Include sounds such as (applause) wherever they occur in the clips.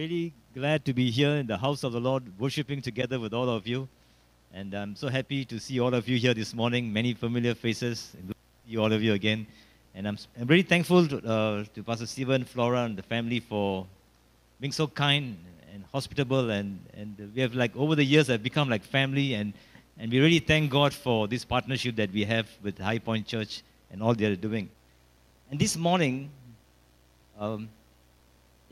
really glad to be here in the house of the Lord, worshiping together with all of you. And I'm so happy to see all of you here this morning. Many familiar faces. Good to see all of you again. And I'm, I'm really thankful to, uh, to Pastor Stephen, Flora, and the family for being so kind and hospitable. And, and we have, like, over the years, have become like family. And, and we really thank God for this partnership that we have with High Point Church and all they're doing. And this morning, um,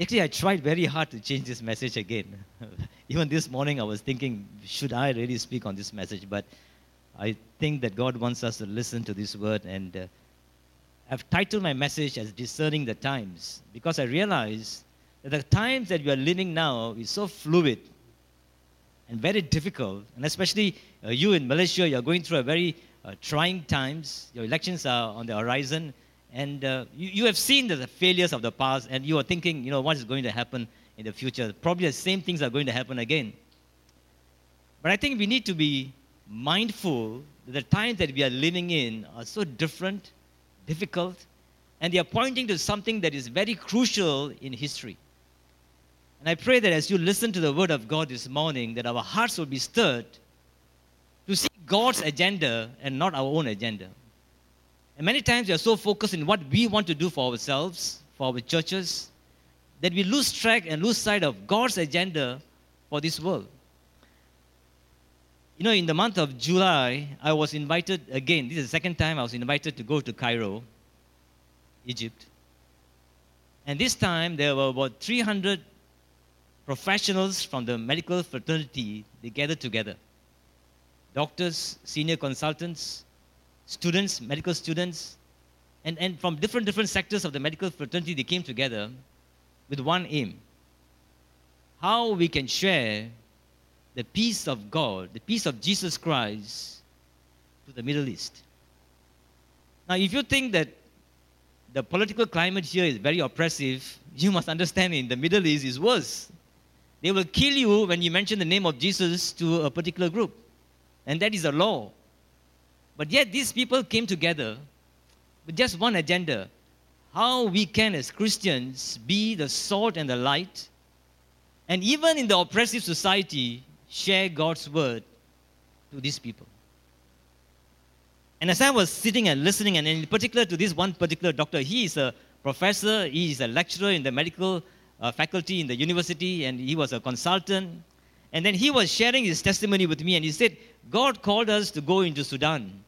actually, I tried very hard to change this message again. (laughs) Even this morning, I was thinking, should I really speak on this message? But I think that God wants us to listen to this word. And uh, I've titled my message as Discerning the Times because I realize that the times that we are living now is so fluid and very difficult. And especially uh, you in Malaysia, you're going through a very uh, trying times. Your elections are on the horizon. And uh, you, you have seen the failures of the past, and you are thinking, you know, what is going to happen in the future? Probably the same things are going to happen again. But I think we need to be mindful that the times that we are living in are so different, difficult, and they are pointing to something that is very crucial in history. And I pray that as you listen to the word of God this morning, that our hearts will be stirred to see God's agenda and not our own agenda. And many times we are so focused in what we want to do for ourselves, for our churches, that we lose track and lose sight of God's agenda for this world. You know, in the month of July, I was invited again. This is the second time I was invited to go to Cairo, Egypt. And this time there were about 300 professionals from the medical fraternity. They gathered together doctors, senior consultants, students, medical students, and, and from different, different sectors of the medical fraternity, they came together with one aim how we can share the peace of God, the peace of Jesus Christ to the Middle East. Now, if you think that the political climate here is very oppressive, (laughs) you must understand in the Middle East is worse. They will kill you when you mention the name of Jesus to a particular group. And that is a law. But yet, these people came together with just one agenda how we can, as Christians, be the salt and the light, and even in the oppressive society, share God's word to these people. And as I was sitting and listening, and in particular to this one particular doctor, he is a professor, he is a lecturer in the medical uh, faculty in the university, and he was a consultant. And then he was sharing his testimony with me, and he said, God called us to go into Sudan.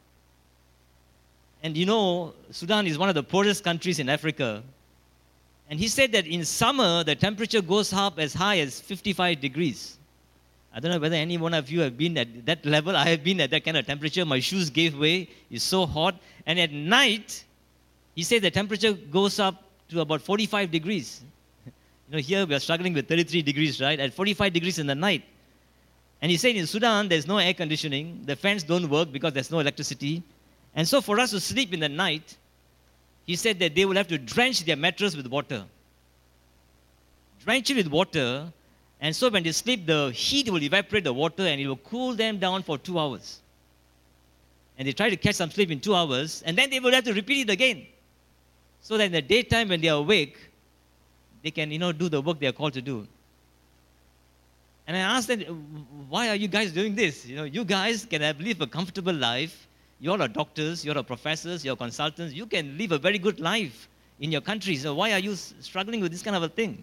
And you know, Sudan is one of the poorest countries in Africa. And he said that in summer, the temperature goes up as high as 55 degrees. I don't know whether any one of you have been at that level. I have been at that kind of temperature. My shoes gave way. It's so hot. And at night, he said the temperature goes up to about 45 degrees. (laughs) You know, here we are struggling with 33 degrees, right? At 45 degrees in the night. And he said in Sudan, there's no air conditioning. The fans don't work because there's no electricity. And so, for us to sleep in the night, he said that they will have to drench their mattress with water. Drench it with water, and so when they sleep, the heat will evaporate the water and it will cool them down for two hours. And they try to catch some sleep in two hours, and then they will have to repeat it again. So that in the daytime, when they are awake, they can, you know, do the work they are called to do. And I asked them, why are you guys doing this? You know, you guys can have live a comfortable life you're a doctors, you're a professors, you're consultants. You can live a very good life in your country. So why are you struggling with this kind of a thing?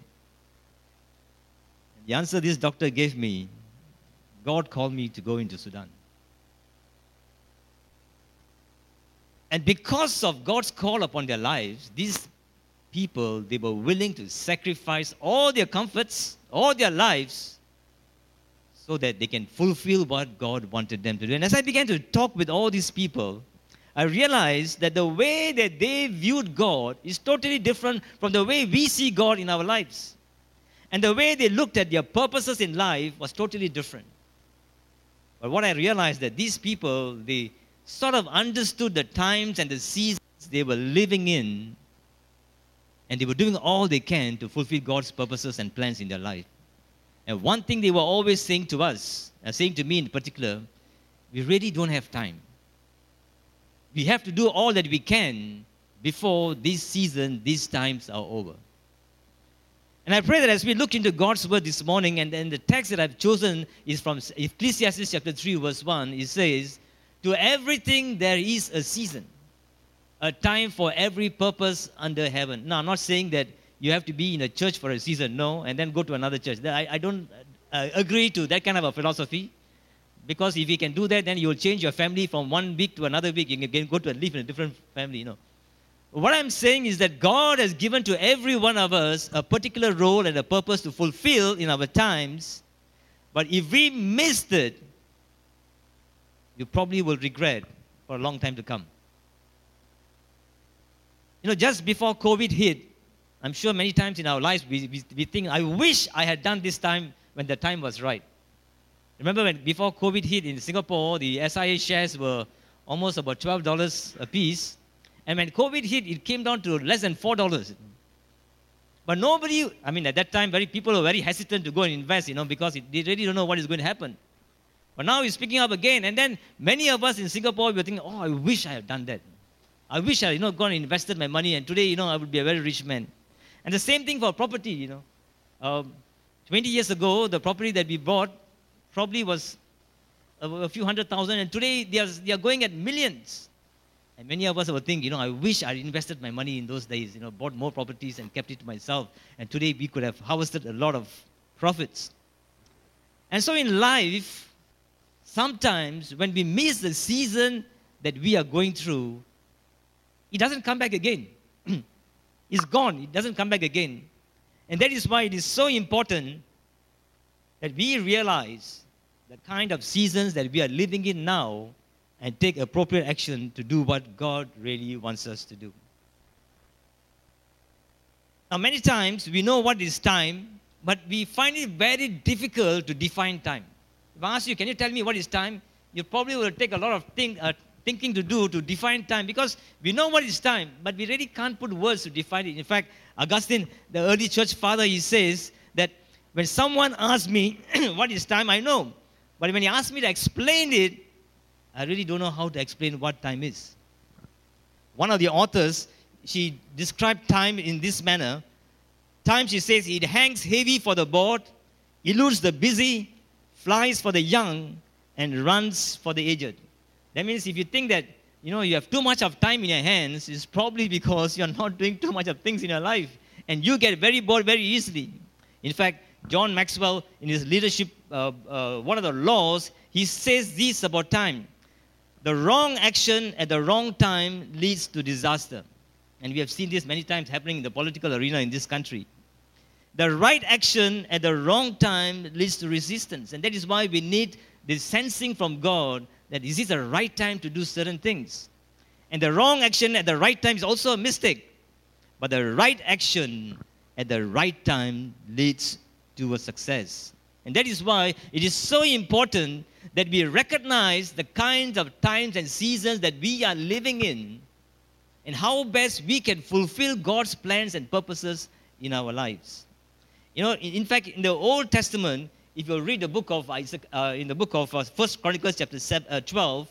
The answer this doctor gave me, God called me to go into Sudan. And because of God's call upon their lives, these people, they were willing to sacrifice all their comforts, all their lives so that they can fulfill what God wanted them to do. And as I began to talk with all these people, I realized that the way that they viewed God is totally different from the way we see God in our lives. And the way they looked at their purposes in life was totally different. But what I realized that these people, they sort of understood the times and the seasons they were living in, and they were doing all they can to fulfill God's purposes and plans in their life. And one thing they were always saying to us, and saying to me in particular, we really don't have time. We have to do all that we can before this season, these times are over. And I pray that as we look into God's word this morning, and, and the text that I've chosen is from Ecclesiastes chapter 3, verse 1. It says, To everything there is a season, a time for every purpose under heaven. Now, I'm not saying that you have to be in a church for a season, no, and then go to another church. I, I don't uh, agree to that kind of a philosophy. Because if you can do that, then you will change your family from one week to another week. You can go to live in a different family, you know. What I'm saying is that God has given to every one of us a particular role and a purpose to fulfill in our times. But if we missed it, you probably will regret for a long time to come. You know, just before COVID hit, I'm sure many times in our lives we, we, we think, I wish I had done this time when the time was right. Remember when before COVID hit in Singapore, the SIA shares were almost about $12 a piece. And when COVID hit, it came down to less than $4. But nobody, I mean, at that time, very people were very hesitant to go and invest, you know, because it, they really don't know what is going to happen. But now it's picking up again. And then many of us in Singapore we were thinking, oh, I wish I had done that. I wish I, you know, gone and invested my money, and today, you know, I would be a very rich man. And the same thing for property, you know. Um, 20 years ago, the property that we bought probably was a, a few hundred thousand, and today they are, they are going at millions. And many of us were thinking, you know, I wish I invested my money in those days, you know, bought more properties and kept it to myself. And today we could have harvested a lot of profits. And so in life, sometimes when we miss the season that we are going through, it doesn't come back again. It's gone. It doesn't come back again. And that is why it is so important that we realize the kind of seasons that we are living in now and take appropriate action to do what God really wants us to do. Now, many times we know what is time, but we find it very difficult to define time. If I ask you, can you tell me what is time? You probably will take a lot of think, uh, thinking to do to define time because we know what is time, but we really can't put words to define it. In fact, Augustine, the early church father, he says that when someone asks me (clears throat) what is time, I know. But when he asks me to explain it, I really don't know how to explain what time is. One of the authors, she described time in this manner. Time, she says, it hangs heavy for the bored, eludes the busy, flies for the young, and runs for the aged. That means if you think that you know you have too much of time in your hands, it's probably because you're not doing too much of things in your life, and you get very bored very easily. In fact, John Maxwell, in his leadership, uh, uh, one of the laws, he says this about time. The wrong action at the wrong time leads to disaster. And we have seen this many times happening in the political arena in this country. The right action at the wrong time leads to resistance. And that is why we need the sensing from God that is this is the right time to do certain things. And the wrong action at the right time is also a mistake. But the right action at the right time leads to a success. And that is why it is so important that we recognize the kinds of times and seasons that we are living in and how best we can fulfill God's plans and purposes in our lives. You know, in, fact, in the Old Testament, if you read the book of Isaac, uh, in the book of uh, First Chronicles chapter uh, 12,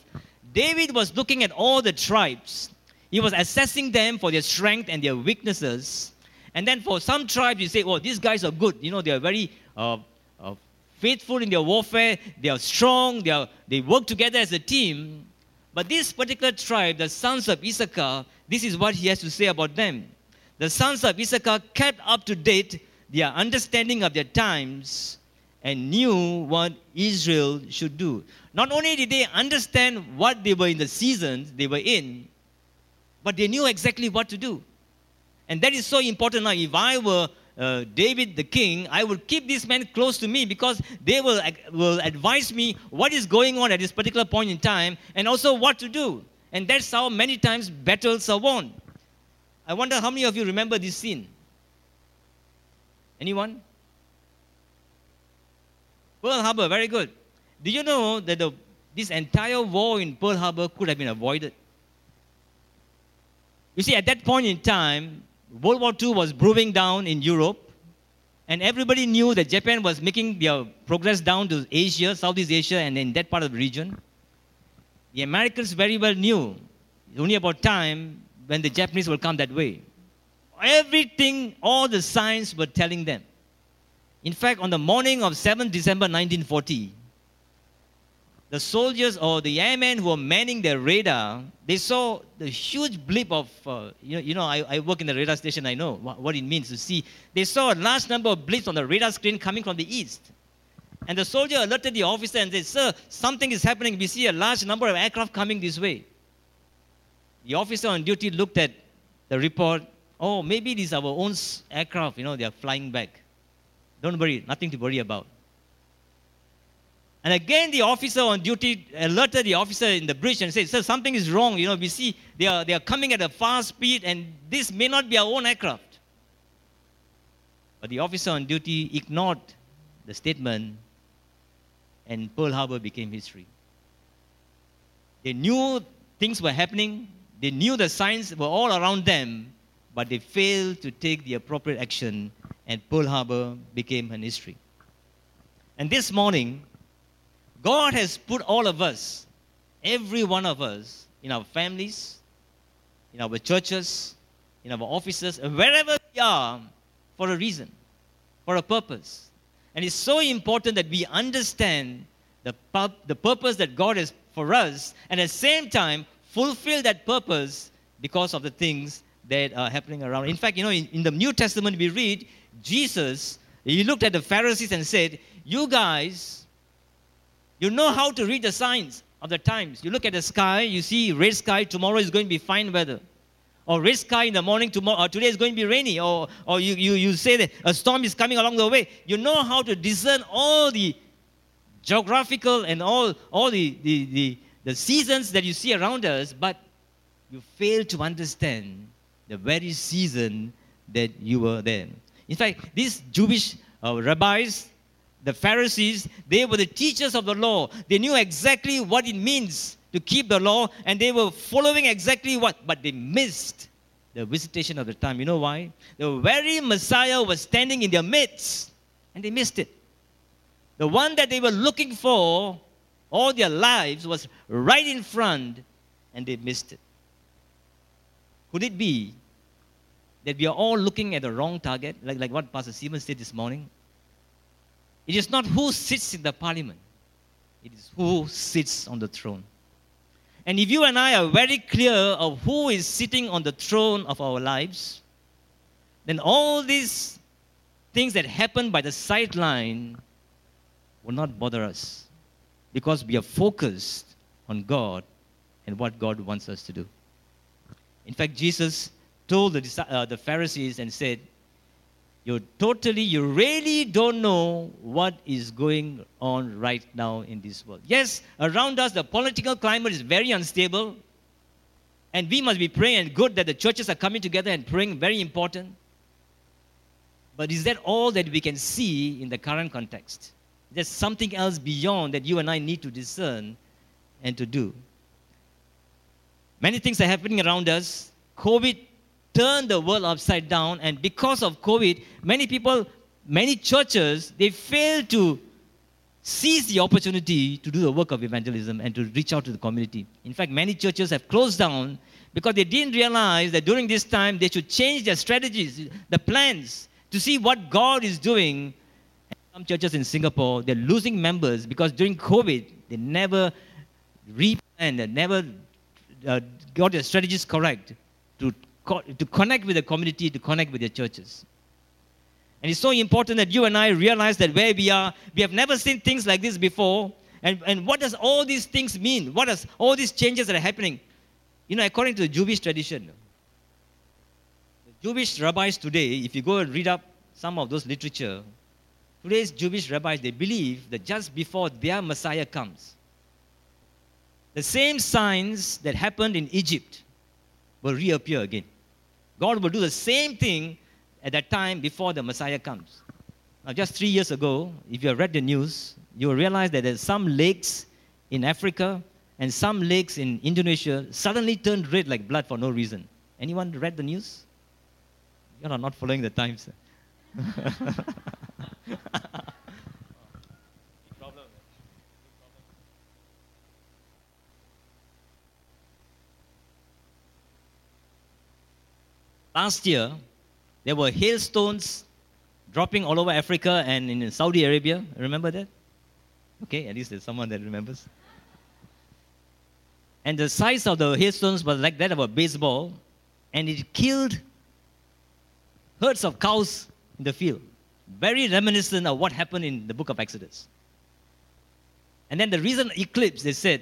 David was looking at all the tribes. He was assessing them for their strength and their weaknesses. And then for some tribes, you say, oh, these guys are good. You know, they are very uh, uh, faithful in their warfare. They are strong. They, are, they work together as a team. But this particular tribe, the sons of Issachar, this is what he has to say about them. The sons of Issachar kept up to date their understanding of their times and knew what Israel should do. Not only did they understand what they were in the seasons they were in, but they knew exactly what to do. And that is so important now. If I were uh, David the king, I would keep these men close to me because they will, will advise me what is going on at this particular point in time and also what to do. And that's how many times battles are won. I wonder how many of you remember this scene? Anyone? Pearl Harbor, very good. Do you know that the, this entire war in Pearl Harbor could have been avoided? You see, at that point in time, World War II was brewing down in Europe, and everybody knew that Japan was making their progress down to Asia, Southeast Asia, and in that part of the region. The Americans very well knew it's only about time when the Japanese will come that way. everything, all the signs were telling them. In fact, on the morning of 7th December 1940, the soldiers or the airmen who were manning their radar, they saw the huge blip of, uh, you know, you know I, I, work in the radar station, I know what, what, it means to see. They saw a large number of blips on the radar screen coming from the east. And the soldier alerted the officer and said, Sir, something is happening. We see a large number of aircraft coming this way. The officer on duty looked at the report. Oh, maybe these are our own aircraft, you know, they are flying back. Don't worry, nothing to worry about. And again, the officer on duty alerted the officer in the bridge and said, Sir, something is wrong. You know, we see they are, they are coming at a fast speed, and this may not be our own aircraft. But the officer on duty ignored the statement, and Pearl Harbor became history. They knew things were happening, they knew the signs were all around them, but they failed to take the appropriate action, and Pearl Harbor became an history. And this morning, God has put all of us, every one of us, in our families, in our churches, in our offices, wherever we are, for a reason, for a purpose. And it's so important that we understand the, the purpose that God has for us, and at the same time, fulfill that purpose because of the things that are happening around. In fact, you know, in, in the New Testament, we read Jesus, he looked at the Pharisees and said, You guys, you know how to read the signs of the times. You look at the sky, you see red sky, tomorrow is going to be fine weather. Or red sky in the morning, tomorrow, or uh, today is going to be rainy. Or, or you, you, you say that a storm is coming along the way. You know how to discern all the geographical and all, all the, the, the, the seasons that you see around us, but you fail to understand the very season that you were there. In fact, these Jewish uh, rabbis, the Pharisees, they were the teachers of the law. They knew exactly what it means to keep the law, and they were following exactly what, but they missed the visitation of the time. You know why? The very Messiah was standing in their midst, and they missed it. The one that they were looking for all their lives was right in front, and they missed it. Could it be that we are all looking at the wrong target, like, like what Pastor Simon said this morning? It is not who sits in the parliament, it is who sits on the throne. And if you and I are very clear of who is sitting on the throne of our lives, then all these things that happen by the sideline will not bother us because we are focused on God and what God wants us to do. In fact, Jesus told the, uh, the Pharisees and said, you totally, you really don't know what is going on right now in this world. Yes, around us, the political climate is very unstable. And we must be praying and good that the churches are coming together and praying, very important. But is that all that we can see in the current context? There's something else beyond that you and I need to discern and to do. Many things are happening around us. COVID turned the world upside down. And because of COVID, many people, many churches, they failed to seize the opportunity to do the work of evangelism and to reach out to the community. In fact, many churches have closed down because they didn't realize that during this time they should change their strategies, the plans, to see what God is doing. And some churches in Singapore, they're losing members because during COVID, they never replanned, they never uh, got their strategies correct to to connect with the community, to connect with the churches. And it's so important that you and I realize that where we are, we have never seen things like this before. And, and what does all these things mean? What does all these changes that are happening? You know, according to the Jewish tradition, the Jewish rabbis today, if you go and read up some of those literature, today's Jewish rabbis, they believe that just before their Messiah comes, the same signs that happened in Egypt will reappear again. God will do the same thing at that time before the Messiah comes. Now, just three years ago, if you have read the news, you will realize that there's some lakes in Africa and some lakes in Indonesia suddenly turned red like blood for no reason. Anyone read the news? You are not following the times. (laughs) Last year, there were hailstones dropping all over Africa and in Saudi Arabia. Remember that? Okay, at least there's someone that remembers. And the size of the hailstones was like that of a baseball, and it killed herds of cows in the field. Very reminiscent of what happened in the book of Exodus. And then the recent eclipse, they said,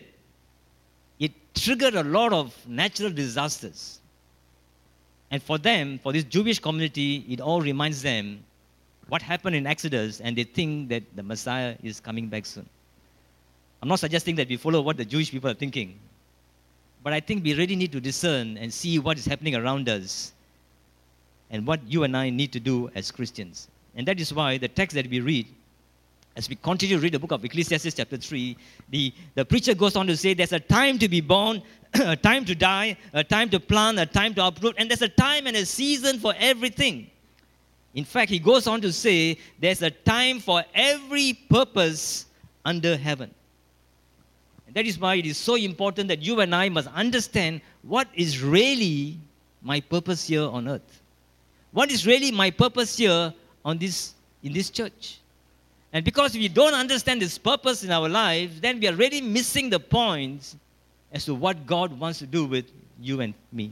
it triggered a lot of natural disasters. And for them, for this Jewish community, it all reminds them what happened in Exodus, and they think that the Messiah is coming back soon. I'm not suggesting that we follow what the Jewish people are thinking, but I think we really need to discern and see what is happening around us and what you and I need to do as Christians. And that is why the text that we read, as we continue to read the book of Ecclesiastes, chapter 3, the, the preacher goes on to say there's a time to be born, (clears throat) a time to die, a time to plant, a time to uproot, and there's a time and a season for everything. In fact, he goes on to say there's a time for every purpose under heaven. And that is why it is so important that you and I must understand what is really my purpose here on earth. What is really my purpose here on this, in this church? And because we don't understand this purpose in our lives, then we are really missing the points as to what God wants to do with you and me.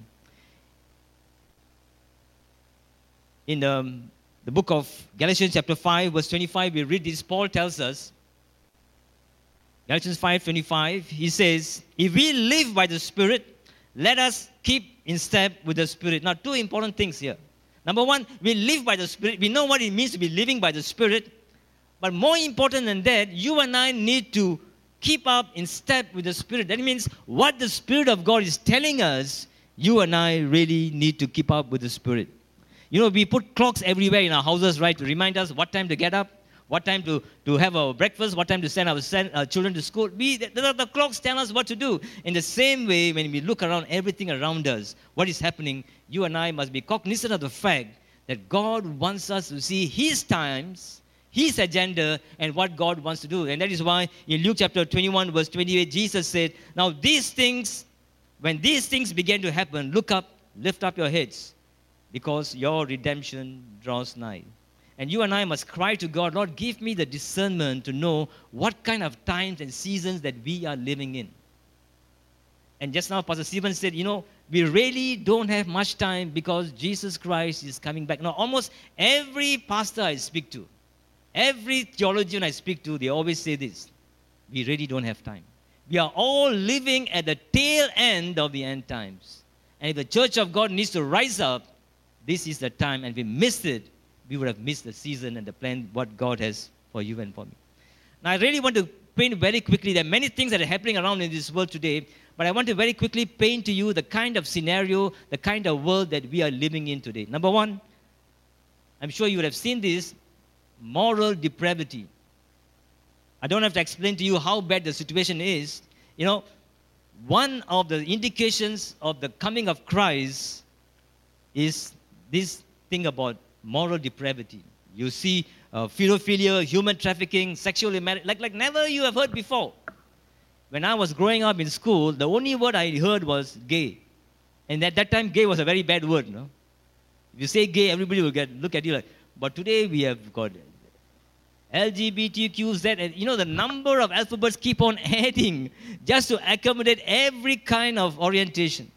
In the, the book of Galatians, chapter 5, verse 25, we read this. Paul tells us, Galatians 5 25, he says, If we live by the Spirit, let us keep in step with the Spirit. Now, two important things here. Number one, we live by the Spirit. We know what it means to be living by the Spirit. But more important than that, you and I need to keep up in step with the Spirit. That means what the Spirit of God is telling us, you and I really need to keep up with the Spirit. You know, we put clocks everywhere in our houses, right, to remind us what time to get up, what time to, to have our breakfast, what time to send our, send, our uh, children to school. We, the, the, the clocks tell us what to do. In the same way, when we look around everything around us, what is happening, you and I must be cognizant of the fact that God wants us to see His times, His agenda, and what God wants to do. And that is why in Luke chapter 21, verse 28, Jesus said, Now these things, when these things begin to happen, look up, lift up your heads, because your redemption draws nigh. And you and I must cry to God, Lord, give me the discernment to know what kind of times and seasons that we are living in. And just now, Pastor Stephen said, you know, we really don't have much time because Jesus Christ is coming back. Now, almost every pastor I speak to, every theologian I speak to, they always say this we really don't have time. We are all living at the tail end of the end times. And if the church of God needs to rise up, this is the time. And if we missed it, we would have missed the season and the plan what God has for you and for me. Now, I really want to paint very quickly. There are many things that are happening around in this world today, but I want to very quickly paint to you the kind of scenario, the kind of world that we are living in today. Number one, I'm sure you would have seen this moral depravity. I don't have to explain to you how bad the situation is. You know, one of the indications of the coming of Christ is this thing about moral depravity. You see uh, pedophilia, human trafficking, sexual immorality, like, like never you have heard before. When I was growing up in school, the only word I heard was gay. And at that time, gay was a very bad word. No? If you say gay, everybody will get look at you like, but today we have got LGBTQZ, and you know, the number of alphabets keep on (laughs) adding just to accommodate every kind of orientation.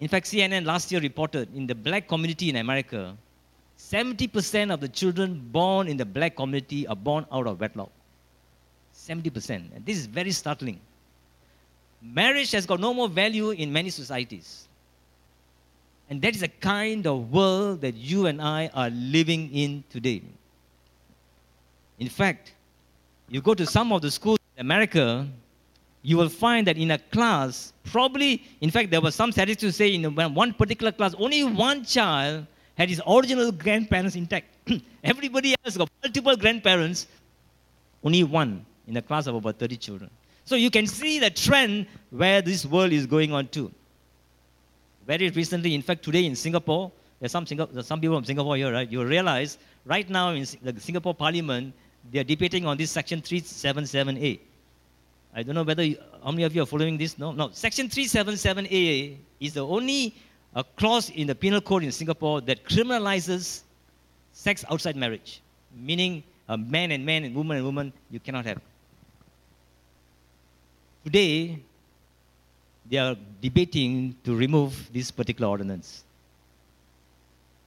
In fact, CNN last year reported in the black community in America, 70% of the children born in the black community are born out of wedlock. 70%. And this is very startling. Marriage has got no more value in many societies. And that is the kind of world that you and I are living in today. In fact, you go to some of the schools in America, you will find that in a class, probably, in fact, there was some statistics say in one particular class, only one child had his original grandparents intact. (clears throat) Everybody else got multiple grandparents, only one in a class of about 30 children. So you can see the trend where this world is going on to. Very recently, in fact, today in Singapore, there's some, Singapore, there's some people from Singapore here, right? You realize right now in the Singapore Parliament, they are debating on this Section 377A. I don't know whether you, how many of you are following this. No, no. Section 377A is the only a clause in the penal code in Singapore that criminalizes sex outside marriage, meaning a man and man and woman and woman, you cannot have. Today, they are debating to remove this particular ordinance.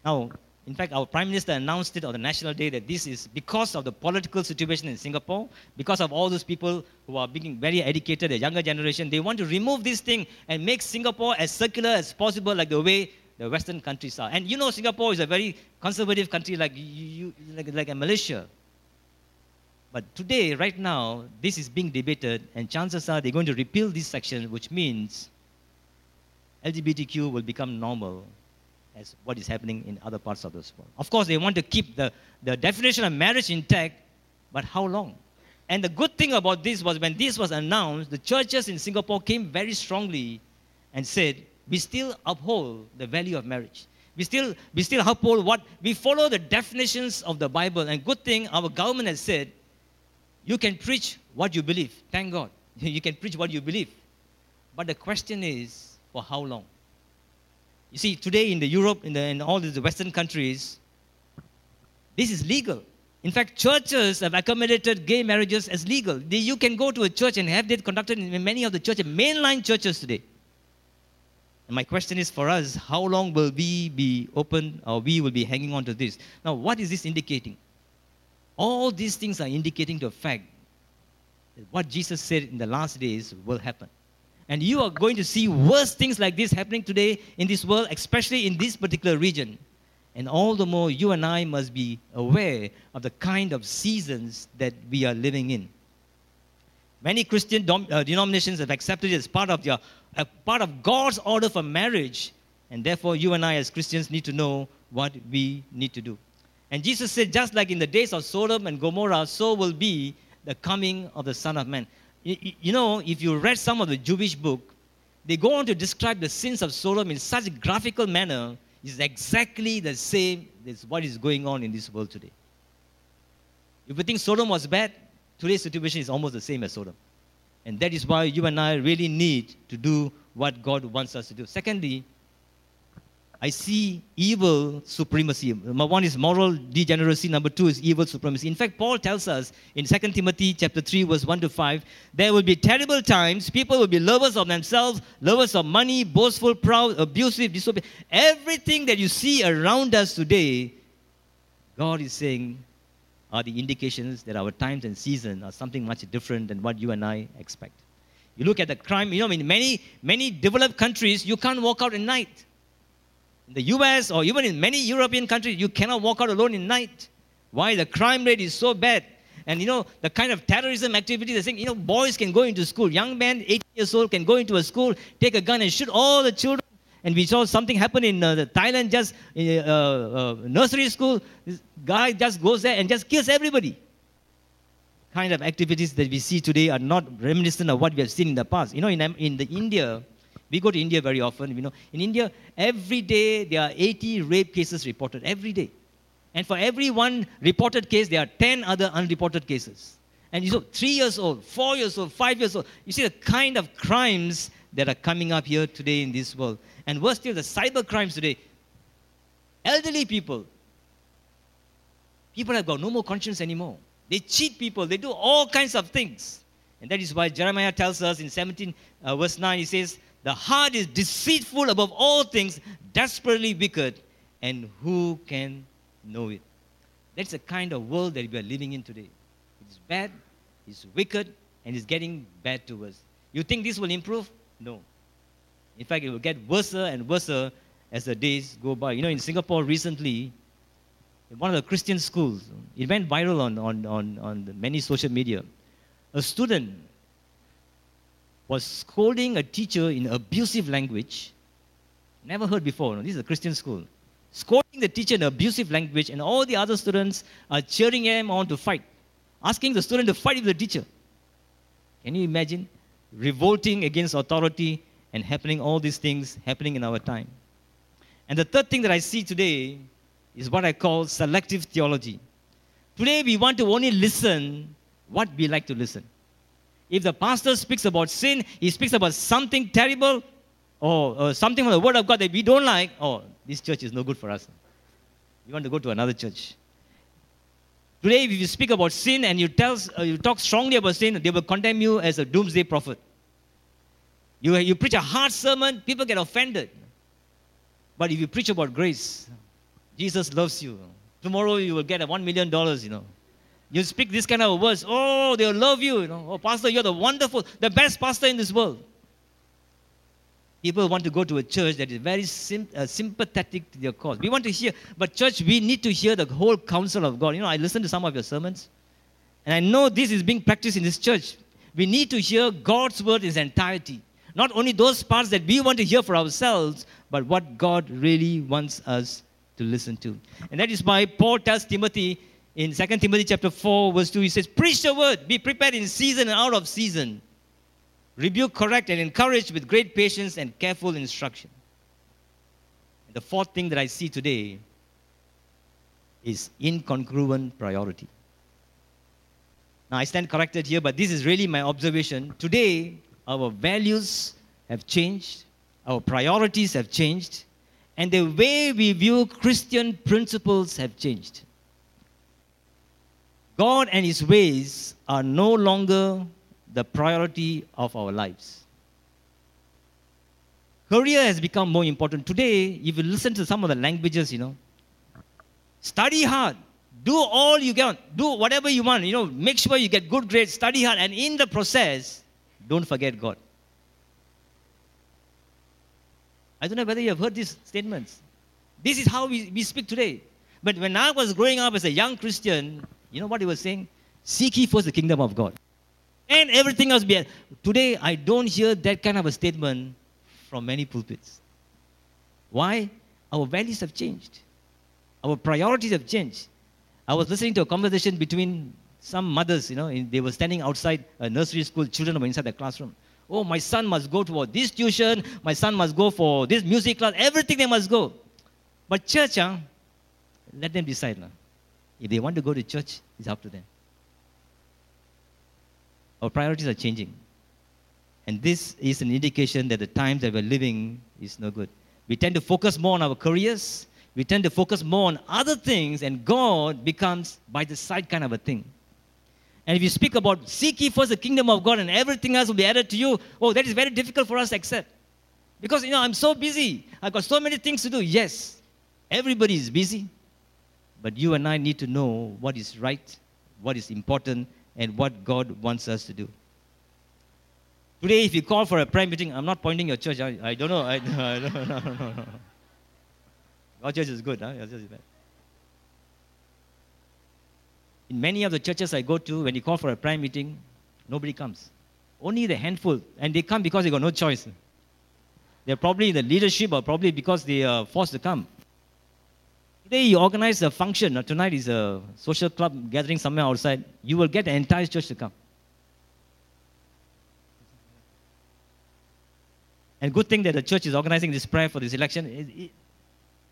Now, in fact, our Prime Minister announced it on the National Day that this is because of the political situation in Singapore, because of all those people who are being very educated, the younger generation, they want to remove this thing and make Singapore as circular as possible, like the way the Western countries are. And you know, Singapore is a very conservative country, like, you, like, like a Malaysia. But today, right now, this is being debated, and chances are they're going to repeal this section, which means LGBTQ will become normal as what is happening in other parts of this world. Of course, they want to keep the, the definition of marriage intact, but how long? And the good thing about this was when this was announced, the churches in Singapore came very strongly and said, we still uphold the value of marriage. We still, we still uphold what we follow the definitions of the Bible. And good thing our government has said, you can preach what you believe. Thank God. (laughs) You can preach what you believe. But the question is, for how long? You see, today in the Europe, in, the, in all the Western countries, this is legal. In fact, churches have accommodated gay marriages as legal. You can go to a church and have that conducted in many of the churches, mainline churches today. And my question is for us, how long will we be open or we will be hanging on to this? Now, what is this indicating? All these things are indicating a fact that what Jesus said in the last days will happen. And you are going to see worse things like this happening today in this world, especially in this particular region. And all the more, you and I must be aware of the kind of seasons that we are living in. Many Christian dom- uh, denominations have accepted it as part of, their, uh, part of God's order for marriage. And therefore, you and I, as Christians, need to know what we need to do. And Jesus said, just like in the days of Sodom and Gomorrah, so will be the coming of the Son of Man. You know, if you read some of the Jewish book, they go on to describe the sins of Sodom in such a graphical manner, is exactly the same as what is going on in this world today. If you think Sodom was bad, today's situation is almost the same as Sodom. And that is why you and I really need to do what God wants us to do. Secondly, I see evil supremacy. Number one is moral degeneracy. Number two is evil supremacy. In fact, Paul tells us in 2 Timothy chapter 3, verse 1 to 5, there will be terrible times. People will be lovers of themselves, lovers of money, boastful, proud, abusive, disobedient. Everything that you see around us today, God is saying are the indications that our times and season are something much different than what you and I expect. You look at the crime, you know, in many, many developed countries, you can't walk out at night in the US or even in many European countries, you cannot walk out alone in night. Why? The crime rate is so bad. And you know, the kind of terrorism activity, they're saying, you know, boys can go into school. Young men, 18 years old, can go into a school, take a gun and shoot all the children. And we saw something happen in uh, Thailand, just uh, uh, nursery school. This guy just goes there and just kills everybody. Kind of activities that we see today are not reminiscent of what we have seen in the past. You know, in, in the India, we go to India very often. You know, in India, every day there are 80 rape cases reported. Every day. And for every one reported case, there are 10 other unreported cases. And you know, three years old, four years old, five years old. You see the kind of crimes that are coming up here today in this world. And worse still, the cyber crimes today. Elderly people. People have got no more conscience anymore. They cheat people. They do all kinds of things. And that is why Jeremiah tells us in 17 uh, verse 9, he says, the heart is deceitful above all things, desperately wicked, and who can know it? That's the kind of world that we are living in today. It's bad, it's wicked, and it's getting bad to us. You think this will improve? No. In fact, it will get worse and worse as the days go by. You know, in Singapore recently, in one of the Christian schools, it went viral on, on, on, on many social media. A student was scolding a teacher in abusive language. Never heard before. No? This is a Christian school. Scolding the teacher in abusive language, and all the other students are cheering him on to fight, asking the student to fight with the teacher. Can you imagine? Revolting against authority and happening all these things happening in our time. And the third thing that I see today is what I call selective theology. Today we want to only listen what we like to listen. If the pastor speaks about sin, he speaks about something terrible, or uh, something from the Word of God that we don't like, oh, this church is no good for us. We want to go to another church. Today, if you speak about sin and you, tell, uh, you talk strongly about sin, they will condemn you as a doomsday prophet. You, you preach a hard sermon, people get offended. But if you preach about grace, Jesus loves you. Tomorrow you will get a one million dollars, you know. You speak this kind of words, oh, they'll love you, you know. Oh, Pastor, you're the wonderful, the best pastor in this world. People want to go to a church that is very sim- uh, sympathetic to their cause. We want to hear, but church, we need to hear the whole counsel of God. You know, I listen to some of your sermons, and I know this is being practiced in this church. We need to hear God's word in its entirety. Not only those parts that we want to hear for ourselves, but what God really wants us to listen to. And that is why Paul tells Timothy in 2 Timothy chapter 4, verse 2, he says, Preach the word, be prepared in season and out of season. Rebuke, correct, and encourage with great patience and careful instruction. And the fourth thing that I see today is incongruent priority. Now, I stand corrected here, but this is really my observation. Today, our values have changed, our priorities have changed, and the way we view Christian principles have changed. God and His ways are no longer the priority of our lives. Career has become more important. Today, if you listen to some of the languages, you know, study hard, do all you can, do whatever you want, you know, make sure you get good grades, study hard, and in the process, don't forget God. I don't know whether you have heard these statements. This is how we, we speak today. But when I was growing up as a young Christian, you know what he was saying? Seek ye first the kingdom of God. And everything else be. Today, I don't hear that kind of a statement from many pulpits. Why? Our values have changed. Our priorities have changed. I was listening to a conversation between some mothers, you know, they were standing outside a nursery school, children were inside the classroom. Oh, my son must go to this tuition, my son must go for this music class, everything they must go. But church, huh, let them decide. Huh? If they want to go to church, it's up to them. Our priorities are changing. And this is an indication that the times that we're living is no good. We tend to focus more on our careers, we tend to focus more on other things, and God becomes by the side kind of a thing. And if you speak about seek ye first the kingdom of God and everything else will be added to you, oh, that is very difficult for us to accept. Because, you know, I'm so busy. I've got so many things to do. Yes, everybody is busy. But you and I need to know what is right, what is important, and what God wants us to do. Today, if you call for a prayer meeting, I'm not pointing your church. I, I don't know. I, (laughs) I don't, (laughs) no, no, no. Your church is good. Huh? Your church is bad. In many of the churches I go to, when you call for a prayer meeting, nobody comes. Only the handful. And they come because they got no choice. They're probably in the leadership or probably because they are forced to come. Today you organize a function. Now, tonight is a social club gathering somewhere outside. You will get the entire church to come. And good thing that the church is organizing this prayer for this election. It, it,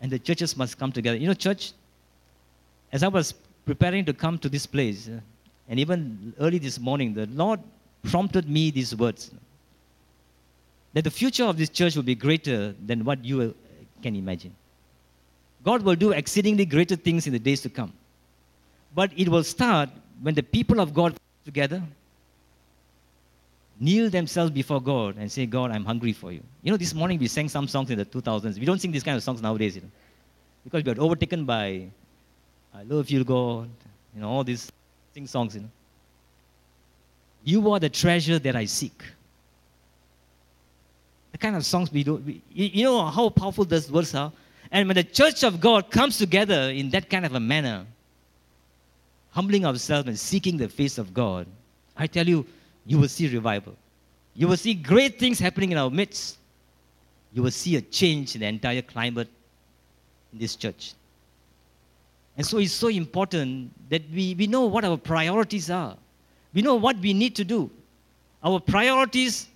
and the churches must come together. You know, church, as I was preparing to come to this place, uh, and even early this morning, the Lord prompted me these words that the future of this church will be greater than what you uh, can imagine. God will do exceedingly greater things in the days to come. But it will start when the people of God together, kneel themselves before God and say, God, I'm hungry for you. You know, this morning we sang some songs in the 2000s. We don't sing these kind of songs nowadays, you know, because we are overtaken by I love you, God, you know, all these sing songs, you know. You are the treasure that I seek. The kind of songs we do. We, you know how powerful those words are? And when the church of God comes together in that kind of a manner, humbling ourselves and seeking the face of God, I tell you, you will see revival. You will see great things happening in our midst. You will see a change in the entire climate in this church. And so it's so important that we, we know what our priorities are. We know what we need to do. Our priorities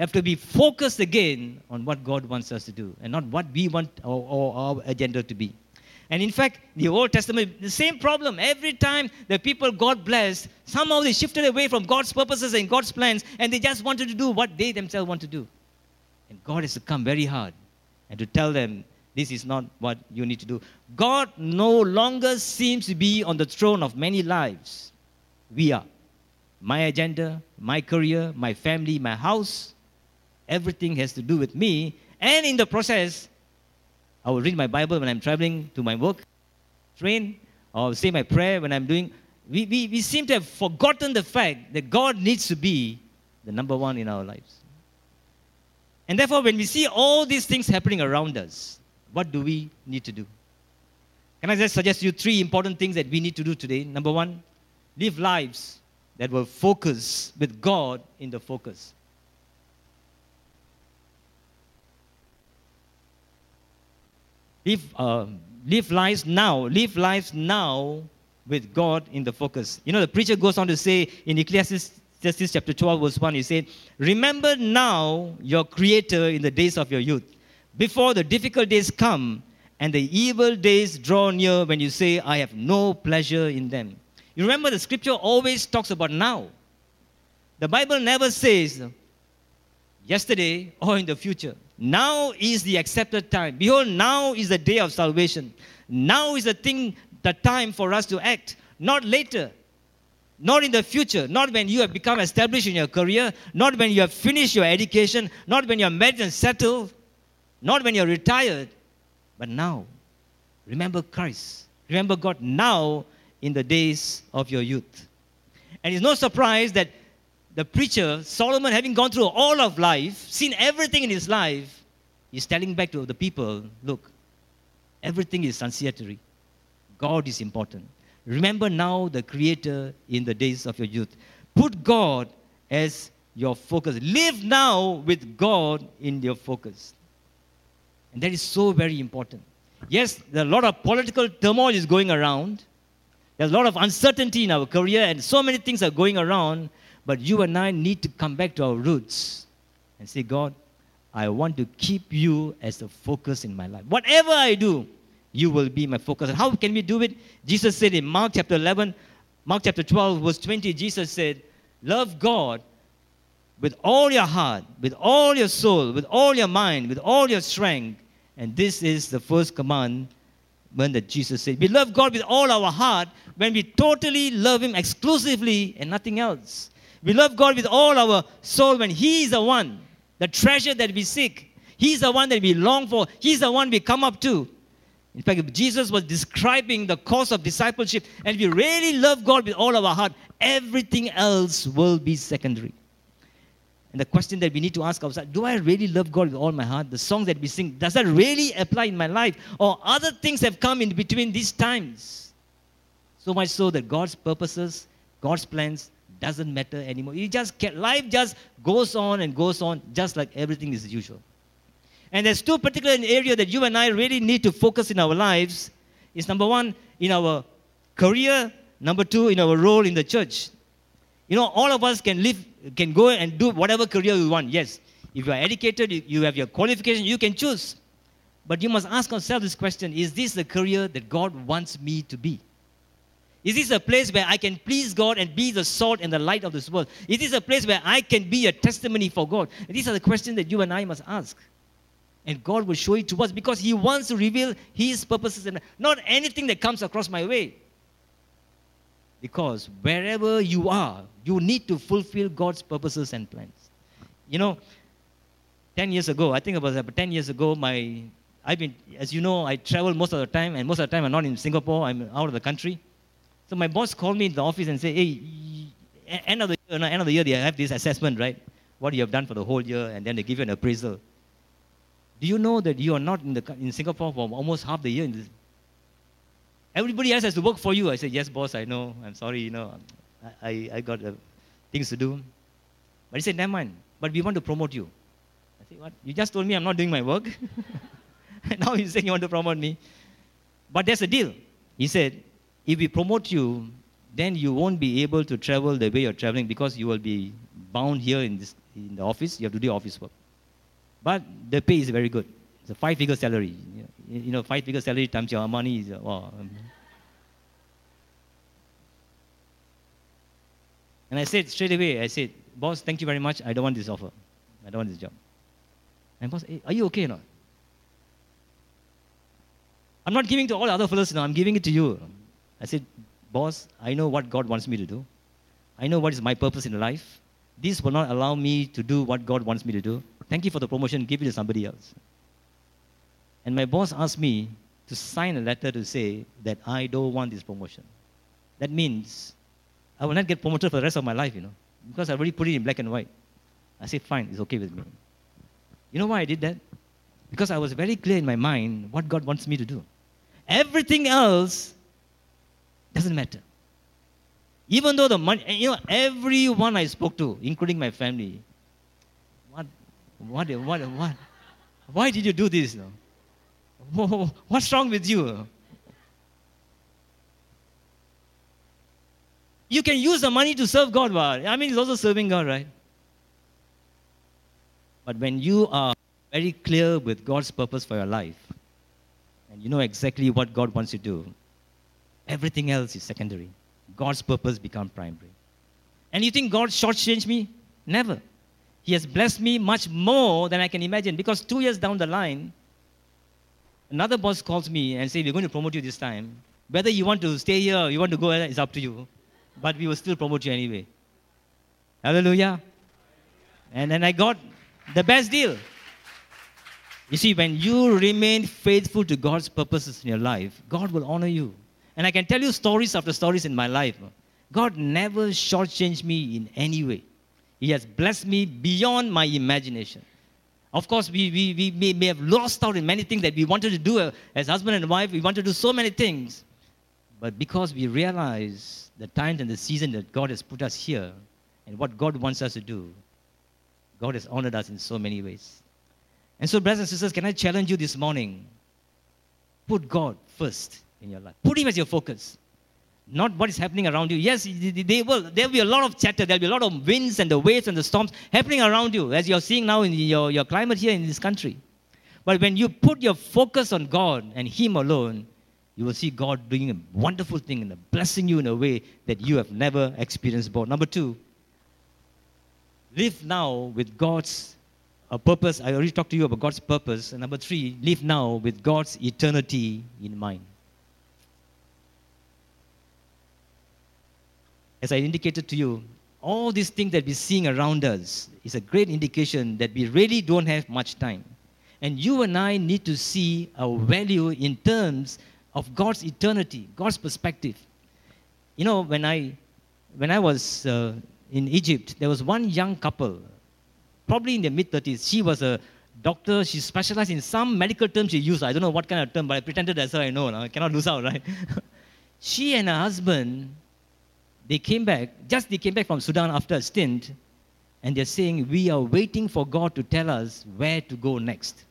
have to be focused again on what God wants us to do and not what we want our, our, our agenda to be. And in fact, the Old Testament, the same problem. Every time the people God blessed, somehow they shifted away from God's purposes and God's plans, and they just wanted to do what they themselves want to do. And God has to come very hard and to tell them, this is not what you need to do. God no longer seems to be on the throne of many lives. We are. My agenda, my career, my family, my house, everything has to do with me. And in the process, I will read my Bible when I'm traveling to my work, train, or say my prayer when I'm doing. We, we, we seem to have forgotten the fact that God needs to be the number one in our lives. And therefore, when we see all these things happening around us, what do we need to do? Can I just suggest you three important things that we need to do today? Number one, live lives that will focus with God in the focus. Live, uh, live lives now. Live lives now with God in the focus. You know, the preacher goes on to say in Ecclesiastes chapter 12, verse 1, he said, Remember now your Creator in the days of your youth before the difficult days come and the evil days draw near when you say, I have no pleasure in them. You remember the scripture always talks about now. The Bible never says yesterday or in the future. Now is the accepted time. Behold, now is the day of salvation. Now is the thing, the time for us to act, not later, not in the future, not when you have become established in your career, not when you have finished your education, not when you're married and settled, not when you're retired, but now. Remember Christ. Remember God now in the days of your youth. And it's no surprise that the preacher, Solomon, having gone through all of life, seen everything in his life, is telling back to the people look, everything is transitory. God is important. Remember now the Creator in the days of your youth. Put God as your focus. Live now with God in your focus. And that is so very important. Yes, there are a lot of political turmoil is going around. There's a lot of uncertainty in our career, and so many things are going around. But you and I need to come back to our roots and say, God, I want to keep you as the focus in my life. Whatever I do, you will be my focus. And how can we do it? Jesus said in Mark chapter 11, Mark chapter 12, verse 20, Jesus said, Love God with all your heart, with all your soul, with all your mind, with all your strength. And this is the first command when that Jesus said, We love God with all our heart when we totally love Him exclusively and nothing else. We love God with all our soul when He is the one, the treasure that we seek. He's the one that we long for. He's the one we come up to. In fact, Jesus was describing the course of discipleship, and we really love God with all our heart, everything else will be secondary. And the question that we need to ask ourselves do I really love God with all my heart? The songs that we sing, does that really apply in my life? Or other things have come in between these times? So much so that God's purposes, God's plans doesn't matter anymore. You just get, life just goes on and goes on just like everything is usual. And there's two particular areas that you and I really need to focus in our lives. Is number one, in our career, number two, in our role in the church. You know, all of us can live, can go and do whatever career we want. Yes, if you are educated, you have your qualification, you can choose. But you must ask yourself this question Is this the career that God wants me to be? Is this a place where I can please God and be the salt and the light of this world? Is this a place where I can be a testimony for God? And these are the questions that you and I must ask. And God will show it to us because He wants to reveal His purposes and not anything that comes across my way. Because wherever you are, you need to fulfill God's purposes and plans. You know, 10 years ago, I think it was about 10 years ago, my I've been, as you know, I travel most of the time, and most of the time I'm not in Singapore, I'm out of the country. So my boss called me in the office and said, hey, end of the year, end of the year, they have this assessment, right? What you have done for the whole year, and then they give you an appraisal. Do you know that you are not in, the, in Singapore for almost half the year? Everybody else has to work for you. I said, yes, boss, I know. I'm sorry, you know. I, I got uh, things to do. But he said, never mind. But we want to promote you. I said, what? You just told me I'm not doing my work. (laughs) now you're saying you want to promote me. But there's a deal. He said, if we promote you, then you won't be able to travel the way you're traveling because you will be bound here in, this, in the office. You have to do office work. But the pay is very good. It's a five-figure salary. You know, five-figure salary times your money is, uh, wow. And I said straight away, I said, boss, thank you very much. I don't want this offer. I don't want this job. And boss, hey, are you okay or not? I'm not giving to all the other fellows now, I'm giving it to you. I said, boss, I know what God wants me to do. I know what is my purpose in life. This will not allow me to do what God wants me to do. Thank you for the promotion. Give it to somebody else. And my boss asked me to sign a letter to say that I don't want this promotion. That means I will not get promoted for the rest of my life, you know, because I already put it in black and white. I said, fine, it's okay with me. You know why I did that? Because I was very clear in my mind what God wants me to do. Everything else doesn't matter. Even though the money, eh, you know, everyone I spoke to, including my family, what, what, what, what, why did you do this? No? What's wrong with you? You can use the money to serve God, but I mean, it's also serving God, right? But when you are very clear with God's purpose for your life, and you know exactly what God wants you to do, everything else is secondary. God's purpose become primary. And you think God shortchanged me? Never. He has blessed me much more than I can imagine. Because two years down the line, another boss calls me and says, We're going to promote you this time. Whether you want to stay here or you want to go, is up to you. But we will still promote you anyway. Hallelujah. And then I got the best deal. You see, when you remain faithful to God's purposes in your life, God will honor you. And I can tell you stories after stories in my life. God never shortchanged me in any way. He has blessed me beyond my imagination. Of course, we, we, we may, may have lost out in many things that we wanted to do as husband and wife. We wanted to do so many things. But because we realize the time and the season that God has put us here and what God wants us to do, God has honored us in so many ways. And so, brothers and sisters, can I challenge you this morning? Put God first in your life. Put Him as your focus. Not what is happening around you. Yes, they will, there will be a lot of chatter. There will be a lot of winds and the waves and the storms happening around you, as you're seeing now in your, your climate here in this country. But when you put your focus on God and Him alone, you will see God doing a wonderful thing and blessing you in a way that you have never experienced before. Number two, live now with God's uh, purpose. I already talked to you about God's purpose. And number three, live now with God's eternity in mind. As I indicated to you, all these things that we're seeing around us is a great indication that we really don't have much time. And you and I need to see our value in terms of God's eternity, God's perspective. You know, when I, when I was uh, in Egypt, there was one young couple, probably in their mid 30s. She was a doctor. She specialized in some medical term she used. I don't know what kind of term, but I pretended as her I know. I cannot lose out, right? (laughs) she and her husband, they came back, just they came back from Sudan after a stint, and they're saying, We are waiting for God to tell us where to go next.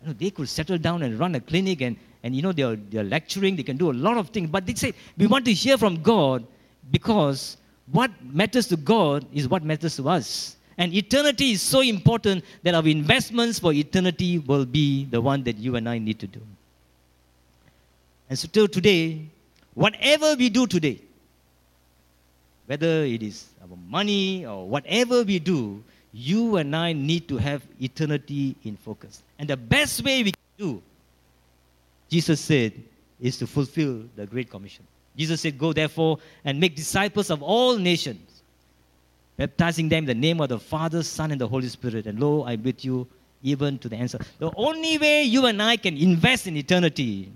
You know, they could settle down and run a clinic and, and you know, they're, they're lecturing, they can do a lot of things, but they say, We want to hear from God because what matters to God is what matters to us. And eternity is so important that our investments for eternity will be the one that you and I need to do. And so, till today, whatever we do today, whether it is our money or whatever we do, you and I need to have eternity in focus. And the best way we can do, Jesus said, is to fulfill the Great Commission. Jesus said, Go therefore and make disciples of all nations, baptizing them in the name of the Father, Son, and the Holy Spirit. And lo, I'm with you even to the answer. The only way you and I can invest in eternity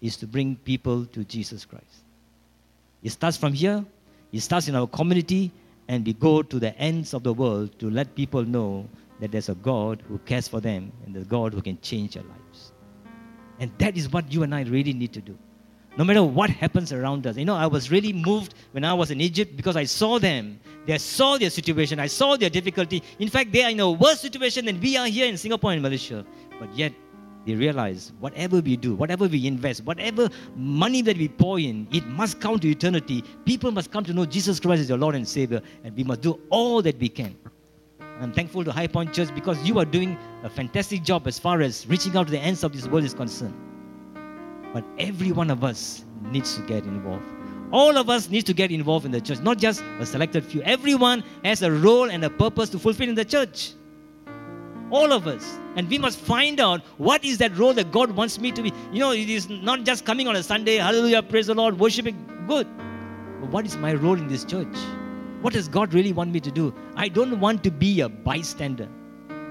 is to bring people to Jesus Christ. It starts from here, it starts in our community, and we go to the ends of the world to let people know that there's a God who cares for them and the God who can change their lives. And that is what you and I really need to do no matter what happens around us. You know, I was really moved when I was in Egypt because I saw them. They saw their situation. I saw their difficulty. In fact, they are in a worse situation than we are here in Singapore and Malaysia. But yet, they realize whatever we do, whatever we invest, whatever money that we pour in, it must count to eternity. People must come to know Jesus Christ as your Lord and Savior, and we must do all that we can. I'm thankful to High Point Church because you are doing a fantastic job as far as reaching out to the ends of this world is concerned. But every one of us needs to get involved. All of us need to get involved in the church, not just a selected few. Everyone has a role and a purpose to fulfill in the church. All of us. And we must find out what is that role that God wants me to be. You know, it is not just coming on a Sunday, hallelujah, praise the Lord, worshiping. Good. But what is my role in this church? What does God really want me to do? I don't want to be a bystander.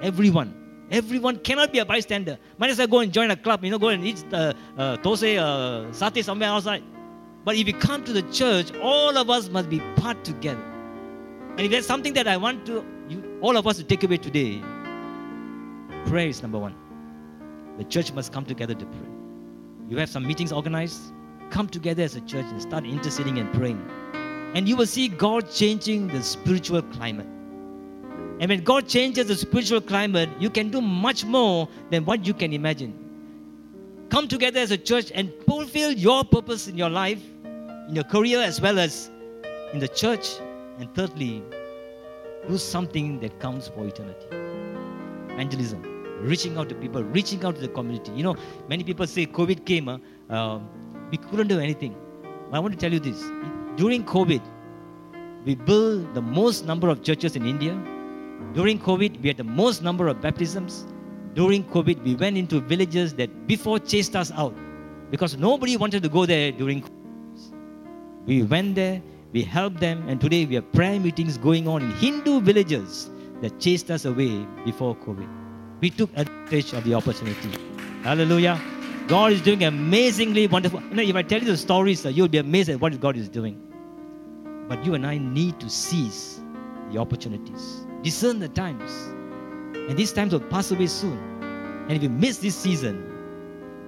Everyone. Everyone cannot be a bystander. Might as well go and join a club, you know, go and eat uh, uh, tosai, uh, satay somewhere outside. But if you come to the church, all of us must be part together. And if there's something that I want to, you, all of us to take away today, prayer is number one. The church must come together to pray. You have some meetings organized, come together as a church and start interceding and praying. And you will see God changing the spiritual climate. And when God changes the spiritual climate, you can do much more than what you can imagine. Come together as a church and fulfill your purpose in your life, in your career, as well as in the church. And thirdly, do something that counts for eternity. Evangelism, reaching out to people, reaching out to the community. You know, many people say COVID came, uh, uh, we couldn't do anything. But I want to tell you this during COVID, we built the most number of churches in India. During COVID, we had the most number of baptisms. During COVID, we went into villages that before chased us out because nobody wanted to go there during COVID. We went there, we helped them, and today we have prayer meetings going on in Hindu villages that chased us away before COVID. We took advantage of the opportunity. Hallelujah. God is doing amazingly wonderful. You know, if I tell you the stories, you'll be amazed at what God is doing. But you and I need to seize the opportunities, discern the times. And these times will pass away soon. And if you miss this season,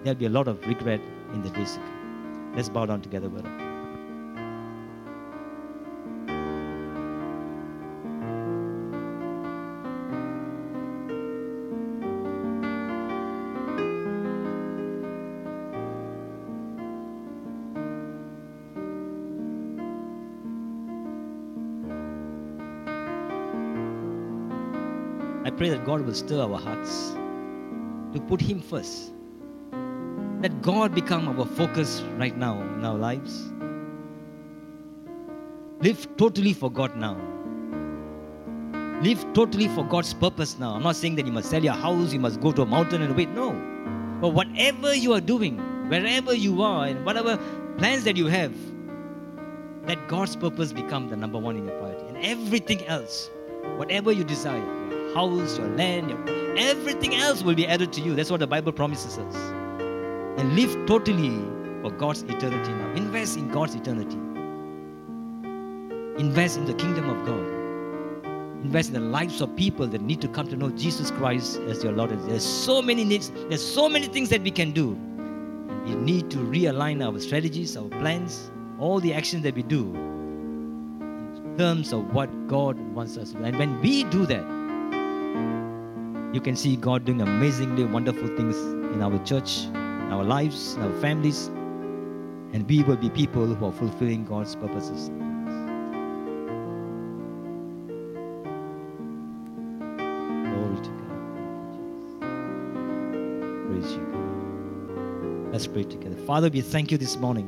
there'll be a lot of regret in the days to come. Let's bow down together, brother. Pray that God will stir our hearts to put Him first. Let God become our focus right now in our lives. Live totally for God now. Live totally for God's purpose now. I'm not saying that you must sell your house, you must go to a mountain and wait. No. But whatever you are doing, wherever you are, and whatever plans that you have, let God's purpose become the number one in your priority. And everything else, whatever you desire, house, your land, your, everything else will be added to you. That's what the Bible promises us. And live totally for God's eternity now. Invest in God's eternity. Invest in the kingdom of God. Invest in the lives of people that need to come to know Jesus Christ as your Lord. There's so many needs, there's so many things that we can do. We need to realign our strategies, our plans, all the actions that we do in terms of what God wants us to do. And when we do that, you can see God doing amazingly wonderful things in our church, in our lives, in our families, and we will be people who are fulfilling God's purposes. Glory to God. Praise you, God. Let's pray together. Father, we thank you this morning.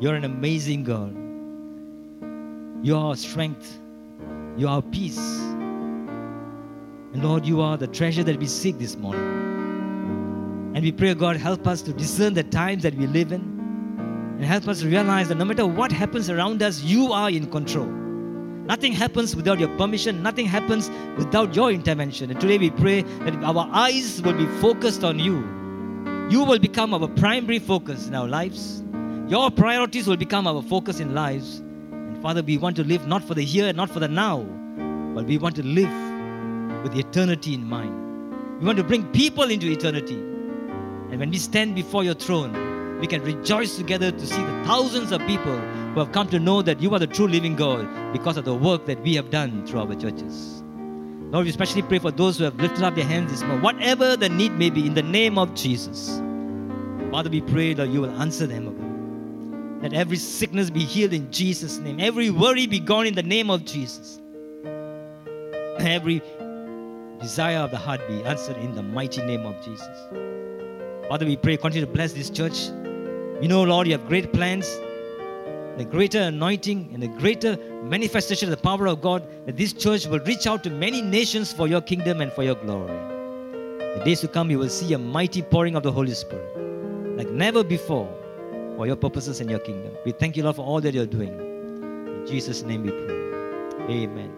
You're an amazing God. You are our strength. You are our peace. And Lord, you are the treasure that we seek this morning. And we pray, God, help us to discern the times that we live in. And help us realize that no matter what happens around us, you are in control. Nothing happens without your permission. Nothing happens without your intervention. And today we pray that our eyes will be focused on you. You will become our primary focus in our lives. Your priorities will become our focus in lives. And Father, we want to live not for the here, not for the now, but we want to live with eternity in mind. We want to bring people into eternity. And when we stand before your throne, we can rejoice together to see the thousands of people who have come to know that you are the true living God because of the work that we have done through our churches. Lord, we especially pray for those who have lifted up their hands this morning, whatever the need may be, in the name of Jesus. Father, we pray that you will answer them. Let every sickness be healed in Jesus' name, every worry be gone in the name of Jesus. Every desire of the heart be answered in the mighty name of Jesus. Father, we pray, continue to bless this church. We know, Lord, you have great plans. the greater anointing and the greater manifestation of the power of God, that this church will reach out to many nations for your kingdom and for your glory. The days to come, you will see a mighty pouring of the Holy Spirit, like never before, for your purposes and your kingdom. We thank you, Lord, for all that you're doing. In Jesus' name we pray. Amen.